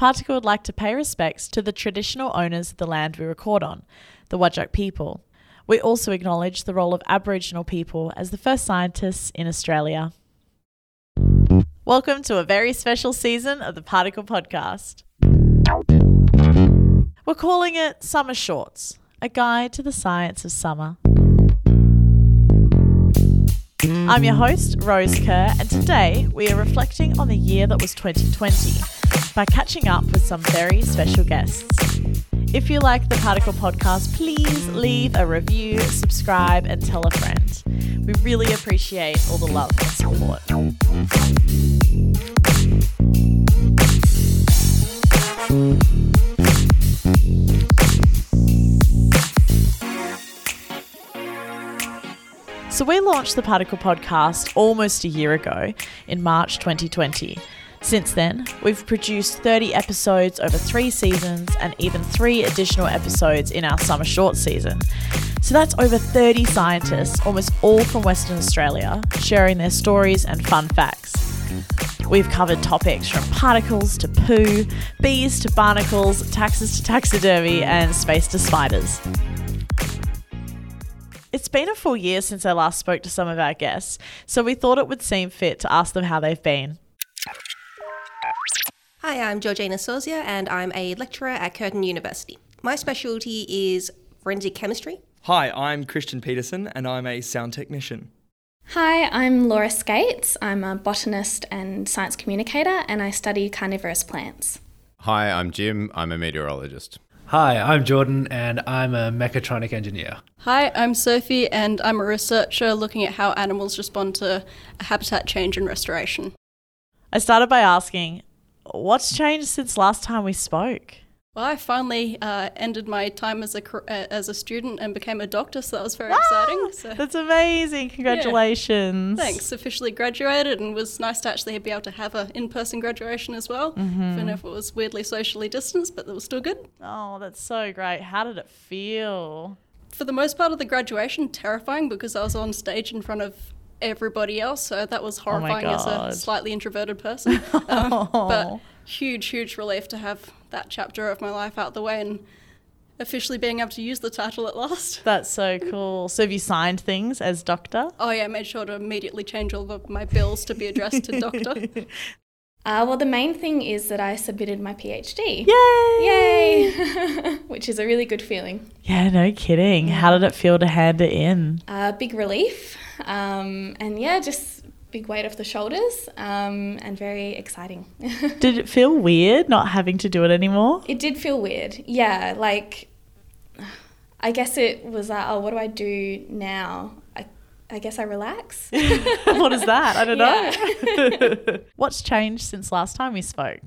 Particle would like to pay respects to the traditional owners of the land we record on, the Whadjuk people. We also acknowledge the role of Aboriginal people as the first scientists in Australia. Welcome to a very special season of the Particle Podcast. We're calling it Summer Shorts, a guide to the science of summer. I'm your host, Rose Kerr, and today we are reflecting on the year that was 2020 by catching up with some very special guests. If you like the Particle Podcast, please leave a review, subscribe, and tell a friend. We really appreciate all the love and support. So, we launched the Particle Podcast almost a year ago in March 2020. Since then, we've produced 30 episodes over three seasons and even three additional episodes in our summer short season. So that's over 30 scientists, almost all from Western Australia, sharing their stories and fun facts. We've covered topics from particles to poo, bees to barnacles, taxes to taxidermy, and space to spiders. It's been a full year since I last spoke to some of our guests, so we thought it would seem fit to ask them how they've been. Hi, I'm Georgina Sauzier and I'm a lecturer at Curtin University. My specialty is forensic chemistry. Hi, I'm Christian Peterson and I'm a sound technician. Hi, I'm Laura Skates. I'm a botanist and science communicator and I study carnivorous plants. Hi, I'm Jim. I'm a meteorologist. Hi, I'm Jordan and I'm a mechatronic engineer. Hi, I'm Sophie and I'm a researcher looking at how animals respond to habitat change and restoration. I started by asking, what's changed since last time we spoke? Well, I finally uh, ended my time as a uh, as a student and became a doctor, so that was very exciting. So. That's amazing! Congratulations! Yeah. Thanks. Officially graduated, and it was nice to actually be able to have an in-person graduation as well, mm-hmm. even if it was weirdly socially distanced, but it was still good. Oh, that's so great! How did it feel? For the most part of the graduation, terrifying because I was on stage in front of everybody else, so that was Oh horrifying as a slightly introverted person. um, but huge, huge relief to have that chapter of my life out the way and officially being able to use the title at last. That's so cool. So have you signed things as doctor? Oh yeah, I made sure to immediately change all of my bills to be addressed to doctor. Uh, well, the main thing is that I submitted my PhD. Yay! Yay! Which is a really good feeling. Yeah, no kidding. How did it feel to hand it in? Uh, big relief. Um, and yeah, just big weight off the shoulders um, and very exciting. did it feel weird not having to do it anymore? It did feel weird. Yeah, like I guess it was like, oh, what do I do now? I, I guess I relax. what is that? I don't know. What's changed since last time we spoke?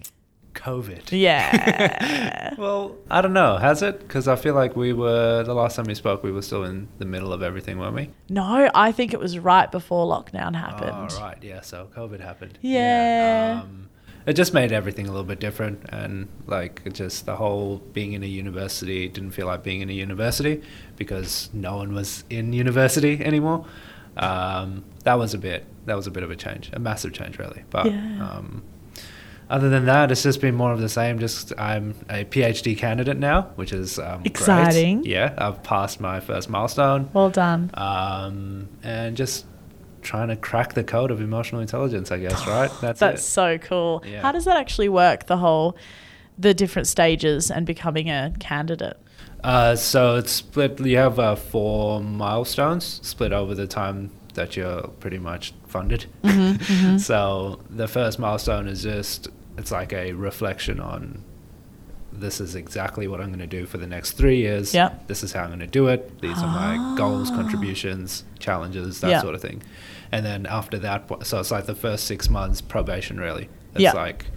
COVID. Yeah. well, I don't know. Has it? Because I feel like we were, the last time we spoke, we were still in the middle of everything, weren't we? No, I think it was right before lockdown happened. Oh, right. Yeah. So COVID happened. Yeah. Um, it just made everything a little bit different. And like, just the whole being in a university didn't feel like being in a university because no one was in university anymore. Um, that was a bit, that was a bit of a change, a massive change, really. But, Yeah. um, other than that, it's just been more of the same. Just I'm a PhD candidate now, which is um, great. Exciting. Yeah, I've passed my first milestone, Well done. um, and just trying to crack the code of emotional intelligence. I guess right. That's, That's it. so cool. Yeah. How does that actually work? The whole, the different stages and becoming a candidate. Uh, so it's split. You have uh, four milestones split over the time that you're pretty much funded. So the first milestone is just it's like a reflection on this is exactly what I'm going to do for the next three years. Yep. This is how I'm going to do it. These are my goals, contributions, challenges, that Yeah. sort of thing. And then after that, so it's like the first six months probation, really. It's Yeah. like,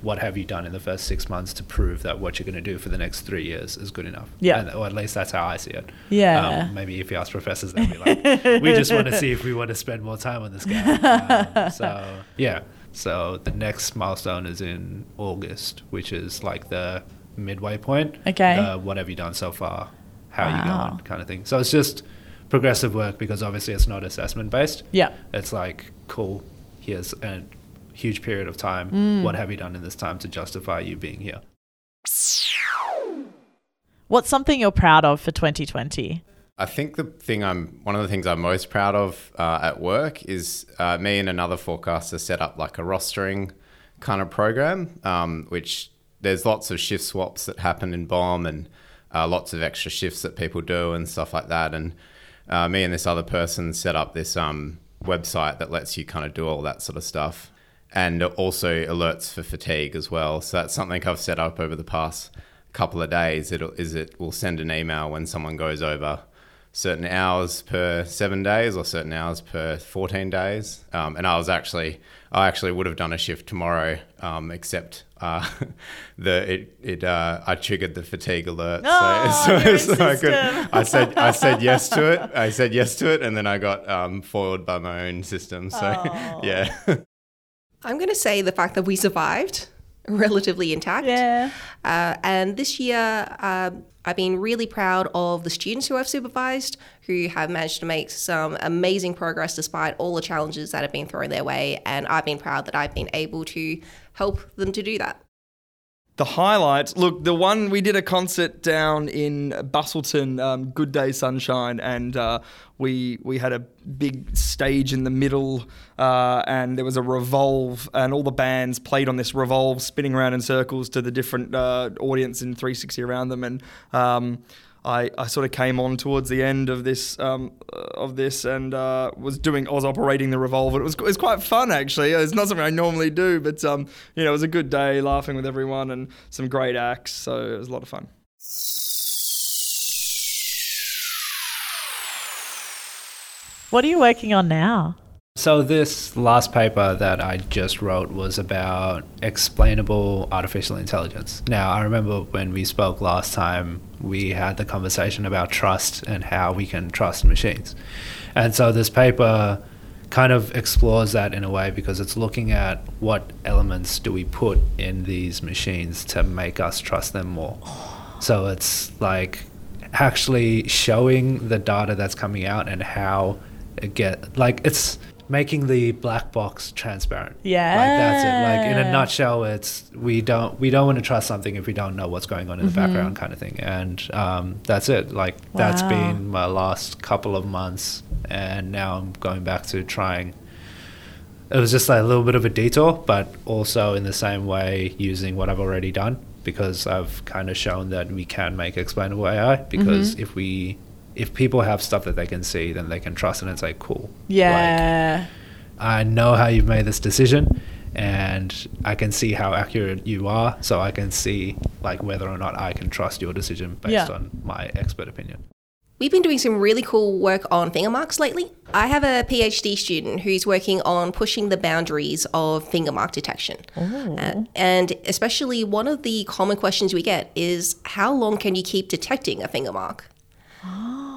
what have you done in the first six months to prove that what you're going to do for the next three years is good enough? Yeah. And, or at least that's how I see it. Yeah. Um, maybe if you ask professors, they'll be like, we just want to see if we want to spend more time on this guy. Um, so, yeah. So the next milestone is in August, which is like the midway point. Okay. Uh, what have you done so far? How are you Wow. going? Kind of thing. So it's just progressive work because obviously it's not assessment based. Yeah. It's like, cool, here's a, huge period of time. What have you done in this time to justify you being here? What's something you're proud of for 2020? I think the thing I'm one of the things I'm most proud of uh, at work is uh, me and another forecaster set up like a rostering kind of program, um, which there's lots of shift swaps that happen in BoM and uh, lots of extra shifts that people do and stuff like that. And uh, me and this other person set up this um, website that lets you kind of do all that sort of stuff, and also alerts for fatigue as well. So that's something I've set up over the past couple of days. It'll is it will send an email when someone goes over certain hours per seven days or certain hours per 14 days. Um, and I was actually, I actually would have done a shift tomorrow, um, except uh, the it, it uh, I triggered the fatigue alert. Oh, so, so, so I, could, system. I said I said yes to it. I said yes to it, and then I got um, foiled by my own system. So Oh. yeah. I'm going to say the fact that we survived relatively intact. Yeah. Uh, and this year, um I've been really proud of the students who I've supervised who have managed to make some amazing progress despite all the challenges that have been thrown their way. And I've been proud that I've been able to help them to do that. The highlights. Look, the one we did a concert down in Busselton, um, Good Day Sunshine, and uh, we we had a big stage in the middle, uh, and there was a revolve, and all the bands played on this revolve, spinning around in circles to the different uh, audience in 360 around them, and. Um, I, I sort of came on towards the end of this um, uh, of this and uh, was doing I was operating the revolver. It was it was quite fun actually. It's not something I normally do, but um, you know it was a good day, laughing with everyone and some great acts. So it was a lot of fun. What are you working on now? So this last paper that I just wrote was about explainable artificial intelligence. Now, I remember when we spoke last time, we had the conversation about trust and how we can trust machines. And so this paper kind of explores that in a way because it's looking at what elements do we put in these machines to make us trust them more. So it's like actually showing the data that's coming out and how it get like it's making the black box transparent. Yeah, like that's it. Like in a nutshell, it's we don't we don't want to trust something if we don't know what's going on in the background, kind of thing. And um, that's it. Like that's been my last couple of months, and now I'm going back to trying. It was just like a little bit of a detour, but also in the same way using what I've already done because I've kind of shown that we can make explainable AI. Because if we if people have stuff that they can see, then they can trust it and say, "Cool." Like, Yeah. I know how you've made this decision and I can see how accurate you are so I can see like whether or not I can trust your decision based Yeah. on my expert opinion. We've been doing some really cool work on finger marks lately. I have a PhD student who's working on pushing the boundaries of finger mark detection. Uh, and especially one of the common questions we get is how long can you keep detecting a finger mark?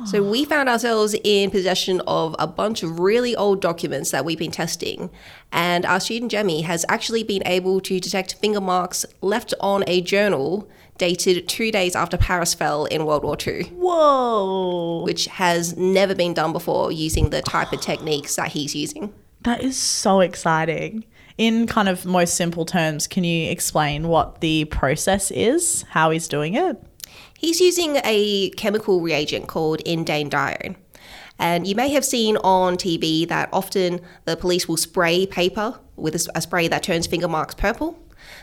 So we found ourselves in possession of a bunch of really old documents that we've been testing, and our student Jemmy has actually been able to detect finger marks left on a journal dated two days after Paris fell in World War II Whoa. which has never been done before using the type of techniques that he's using. That is so exciting. In kind of most simple terms, can you explain what the process is, how he's doing it? He's using a chemical reagent called indanedione. And you may have seen on TV that often the police will spray paper with a spray that turns finger marks purple.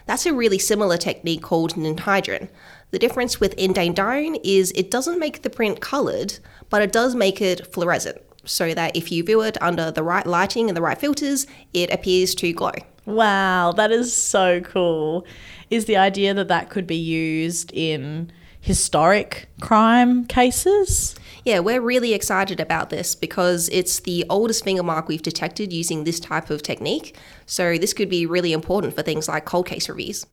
That's a really similar technique called ninhydrin. The difference with indane is it doesn't make the print colored, but it does make it fluorescent, so that if you view it under the right lighting and the right filters, it appears to glow. Wow, that is so cool. Is the idea that that could be used in historic crime cases? Yeah, we're really excited about this because it's the oldest finger mark we've detected using this type of technique. So this could be really important for things like cold case reviews.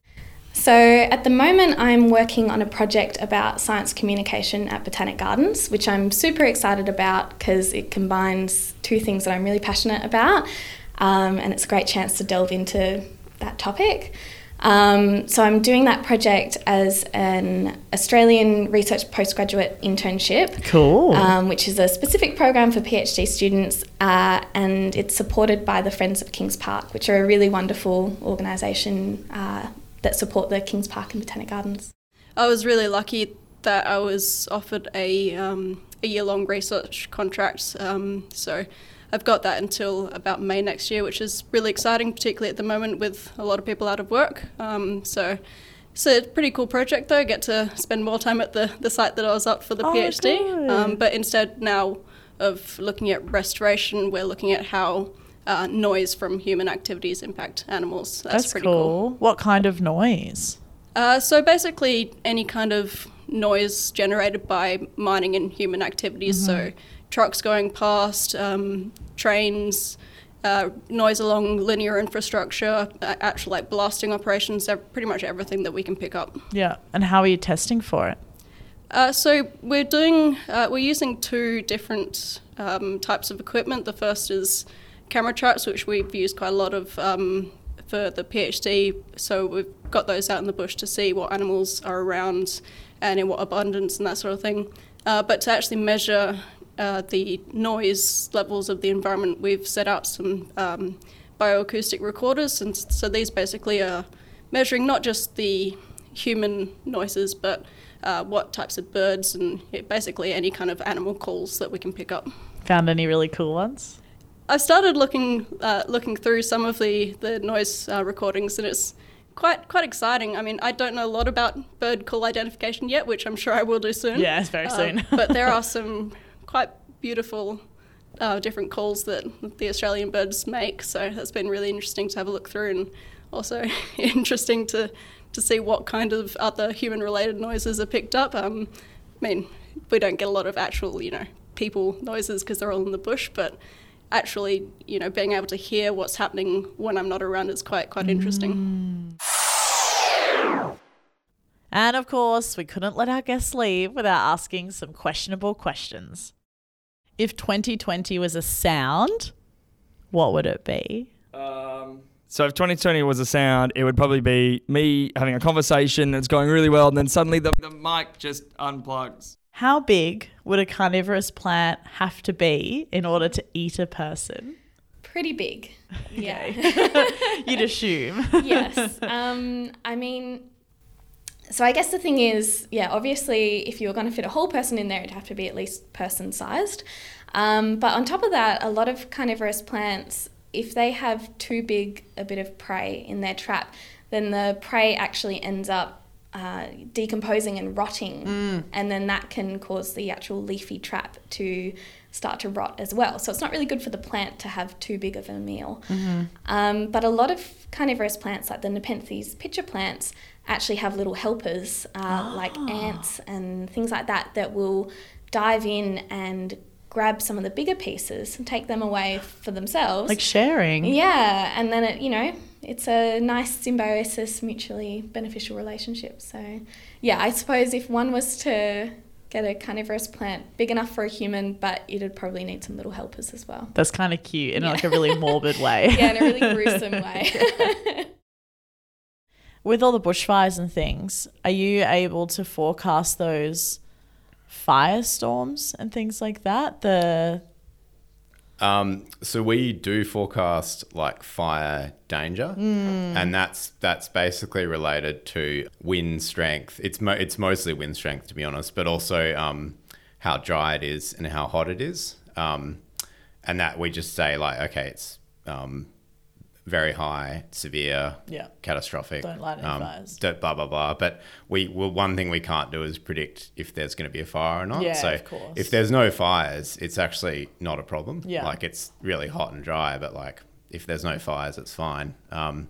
So, at the moment, I'm working on a project about science communication at Botanic Gardens, which I'm super excited about because it combines two things that I'm really passionate about, um, and it's a great chance to delve into that topic. Um, so I'm doing that project as an Australian research postgraduate internship. Cool. Um, which is a specific program for PhD students, uh, and it's supported by the Friends of Kings Park, which are a really wonderful organisation uh, that support the Kings Park and Botanic Gardens. I was really lucky that I was offered a, um, a year long research contract. Um, so I've got that until about May next year, which is really exciting, particularly at the moment with a lot of people out of work. Um, so it's a pretty cool project, though. I get to spend more time at the, the site that I was up for the Oh, PhD. Um, but instead, now of looking at restoration, we're looking at how uh, noise from human activities impact animals. That's, That's pretty cool. What kind of noise? Uh, so basically, any kind of noise generated by mining and human activities. So trucks going past, um, trains, uh, noise along linear infrastructure, uh, actual like blasting operations. Pretty much everything that we can pick up. Yeah. And how are you testing for it? Uh, so we're doing uh, we're using two different um, types of equipment. The first is camera traps, which we've used quite a lot of um, for the PhD. So we've got those out in the bush to see what animals are around and in what abundance and that sort of thing. Uh, but to actually measure uh, the noise levels of the environment, we've set out some um, bioacoustic recorders, and so these basically are measuring not just the human noises, but uh, what types of birds and yeah, basically any kind of animal calls that we can pick up. Found any really cool ones? I've started looking uh, looking through some of the the noise uh, recordings, and it's quite quite exciting. I mean, I don't know a lot about bird call identification yet, which I'm sure I will do soon. Yes, very Uh, soon. but there are some quite beautiful uh, different calls that the Australian birds make. So that's been really interesting to have a look through, and also interesting to to see what kind of other human related noises are picked up. Um, I mean, we don't get a lot of actual, you know, people noises because they're all in the bush, but actually, you know, being able to hear what's happening when I'm not around is quite quite interesting. And of course, we couldn't let our guests leave without asking some questionable questions. If 2020 was a sound, what would it be? Um, so if 2020 was a sound, it would probably be me having a conversation that's going really well, and then suddenly the, the mic just unplugs. How big would a carnivorous plant have to be in order to eat a person? Pretty big. Yeah. You'd assume. yes. Um, I mean, so I guess the thing is, yeah, obviously, if you were going to fit a whole person in there, it'd have to be at least person sized. Um, but on top of that, a lot of carnivorous plants, if they have too big a bit of prey in their trap, then the prey actually ends up uh, decomposing and rotting, and then that can cause the actual leafy trap to start to rot as well. So it's not really good for the plant to have too big of a meal. Um, but a lot of carnivorous plants, like the Nepenthes pitcher plants, actually have little helpers uh, like ants and things like that that will dive in and grab some of the bigger pieces and take them away for themselves. like sharing. Yeah, and then it, you know, it's a nice symbiosis, mutually beneficial relationship. So, yeah, I suppose if one was to get a carnivorous plant big enough for a human, but it'd probably need some little helpers as well. That's kind of cute in like a really morbid way. Yeah, in a really gruesome way. With all the bushfires and things, are you able to forecast those firestorms and things like that? The Um, so we do forecast like fire danger, and that's that's basically related to wind strength. It's mo- it's mostly wind strength to be honest, but also um, how dry it is and how hot it is. Um, and that we just say like, okay, it's um, very high, severe, Yeah. catastrophic. Don't light any um, fires. don't- Blah blah blah. But we well, one thing we can't do is predict if there's going to be a fire or not. Yeah, so of course. if there's no fires, it's actually not a problem. Yeah. Like it's really hot and dry, but like if there's no fires, it's fine. Um,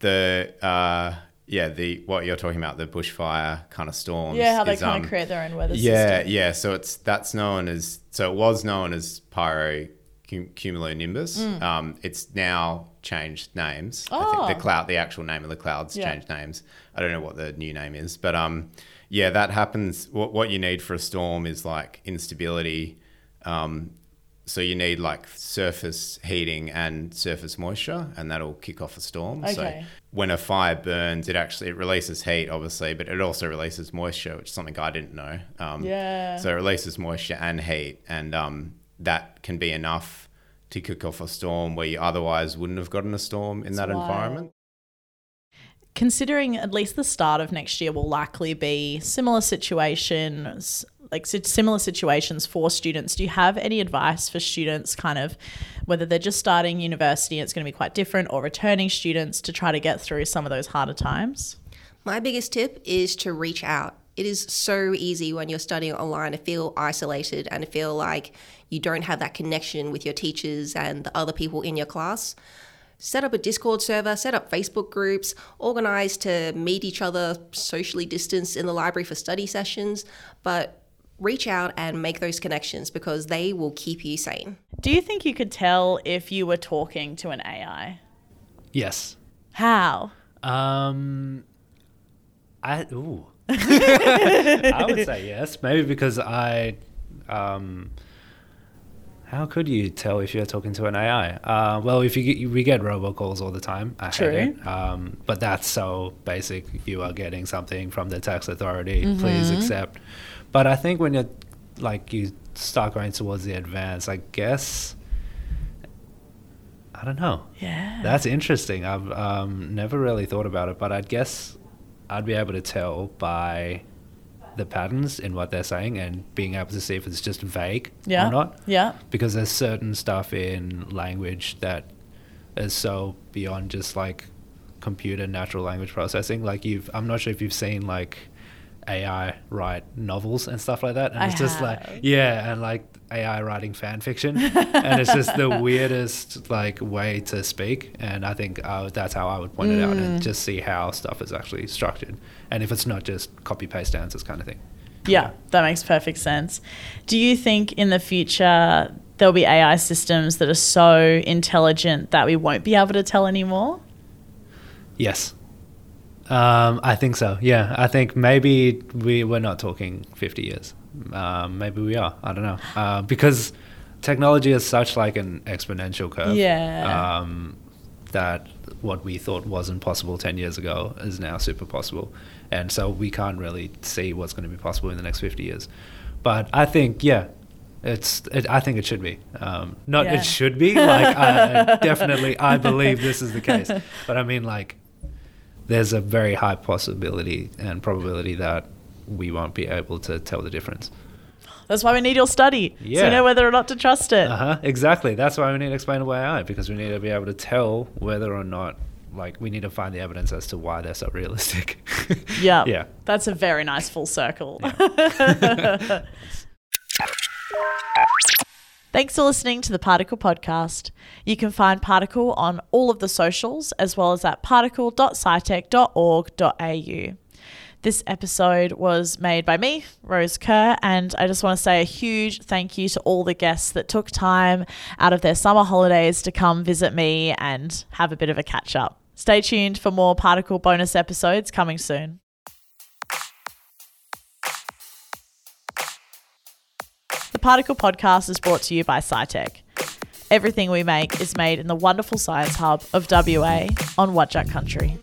the uh, yeah, the what you're talking about, the bushfire kind of storms. yeah, how they is, kind um, of create their own weather yeah, system. yeah. So it's that's known as so it was known as pyro cum- cumulonimbus. Um, it's now changed names. I Oh. think the cloud, the actual name of the clouds, Yeah. changed names. I don't know what the new name is, but um, yeah, that happens. What what you need for a storm is like instability. Um, so you need like surface heating and surface moisture, and that'll kick off a storm. Okay. So when a fire burns, it actually it releases heat, obviously, but it also releases moisture, which is something I didn't know. Um, Yeah. So it releases moisture and heat, and um, that can be enough to kick off a storm where you otherwise wouldn't have gotten a storm in that wild. environment. Considering at least the start of next year will likely be similar situations, like similar situations for students, do you have any advice for students, kind of whether they're just starting university, it's going to be quite different, or returning students to try to get through some of those harder times? My biggest tip is to reach out. It is so easy when you're studying online to feel isolated and to feel like you don't have that connection with your teachers and the other people in your class. Set up a Discord server, set up Facebook groups, organize to meet each other socially distanced in the library for study sessions, but reach out and make those connections because they will keep you sane. Do you think you could tell if you were talking to an AI? Yes. How? Um, I ooh, I would say yes. Maybe because I, um, how could you tell if you're talking to an AI? Uh, well, if you get, we get robocalls all the time. I True. hate it. Um, but that's so basic. You are getting something from the tax authority. Please accept. But I think when you're like you start going towards the advanced, I guess. I don't know. Yeah. That's interesting. I've um, never really thought about it, but I'd guess I'd be able to tell by the patterns in what they're saying and being able to see if it's just vague Yeah. or not. Yeah. Because there's certain stuff in language that is so beyond just like computer natural language processing. Like you've, I'm not sure if you've seen like AI write novels and stuff like that, and I it's just have. like yeah, and like AI writing fan fiction, and it's just the weirdest like way to speak. And I think uh, that's how I would point it out Mm. and just see how stuff is actually structured, and if it's not just copy paste answers kind of thing. Yeah, that makes perfect sense. Do you think in the future there'll be AI systems that are so intelligent that we won't be able to tell anymore? Yes. Um, I think so. Yeah, I think maybe we we're not talking 50 years. Um, maybe we are. I don't know uh, because technology is such like an exponential curve. Yeah. Um, that what we thought wasn't possible 10 years ago is now super possible, and so we can't really see what's going to be possible in the next 50 years. But I think yeah. It's. It, I think it should be. Um, not Yeah. it should be. Like I, definitely, I believe this is the case. But I mean, like, there's a very high possibility and probability that we won't be able to tell the difference. That's why we need your study. So Yeah. you know whether or not to trust it. Uh huh. Exactly. That's why we need explainable AI because we need to be able to tell whether or not, like, we need to find the evidence as to why they're so realistic. Yeah. Yeah. That's a very nice full circle. Thanks for listening to the Particle Podcast. You can find Particle on all of the socials as well as at particle.scitech.org.au. This episode was made by me, Rose Kerr, and I just want to say a huge thank you to all the guests that took time out of their summer holidays to come visit me and have a bit of a catch up. Stay tuned for more Particle bonus episodes coming soon. Particle Podcast is brought to you by SciTech. Everything we make is made in the wonderful science hub of WA on Wadjuk Country.